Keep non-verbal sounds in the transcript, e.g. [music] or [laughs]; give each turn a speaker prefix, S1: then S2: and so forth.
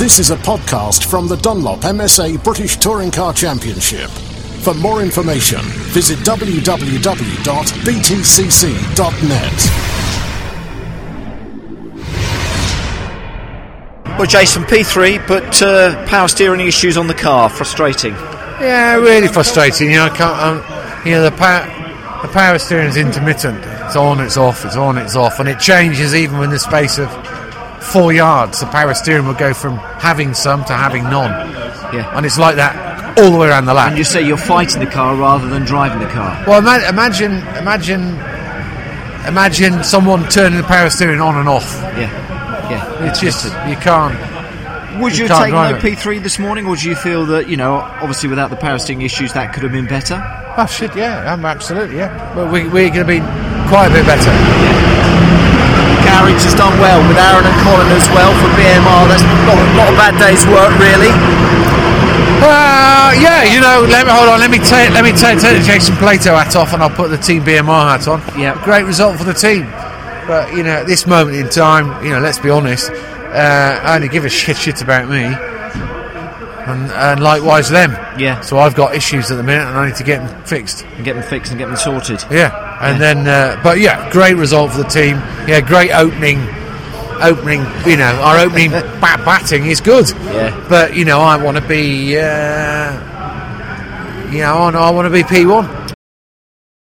S1: This is a podcast from the Dunlop MSA British Touring Car Championship. For more information, visit www.btcc.net.
S2: Well, Jason, P3, but uh, power steering issues on the car, frustrating.
S3: Yeah, really frustrating. You know, I can't. Um, you know, the power, the power steering is intermittent. It's on, it's off, it's on, it's off, and it changes even in the space of four yards. The power steering will go from having some to having none.
S2: Yeah.
S3: and it's like that all the way around the lap.
S2: And you say you're fighting the car rather than driving the car.
S3: Well, ima- imagine, imagine, imagine someone turning the power steering on and off.
S2: Yeah, yeah.
S3: It's just you can't.
S2: Would you,
S3: you
S2: taken no. P3 this morning, or do you feel that you know, obviously without the power steering issues, that could have been better?
S3: Oh shit, yeah, um, absolutely, yeah. But we, we're going to be quite a bit better.
S2: Garage has done well with Aron and Colin as well for BMR. That's not, not a bad day's work, really.
S3: Uh, yeah, you know, let me hold on. Let me take let me take, take the Jason Plato hat off, and I'll put the Team BMR hat on.
S2: Yeah.
S3: great result for the team. But you know, at this moment in time, you know, let's be honest. Uh, I only give a shit shit about me, and, and likewise them.
S2: Yeah.
S3: So I've got issues at the minute, and I need to get them fixed.
S2: And get them fixed and get them sorted.
S3: Yeah, and then, uh, but yeah, great result for the team. Yeah, great opening. Opening, you know, our opening [laughs] bat- batting is good.
S2: Yeah.
S3: But you know, I want to be, uh, you know, I, I want to be P one.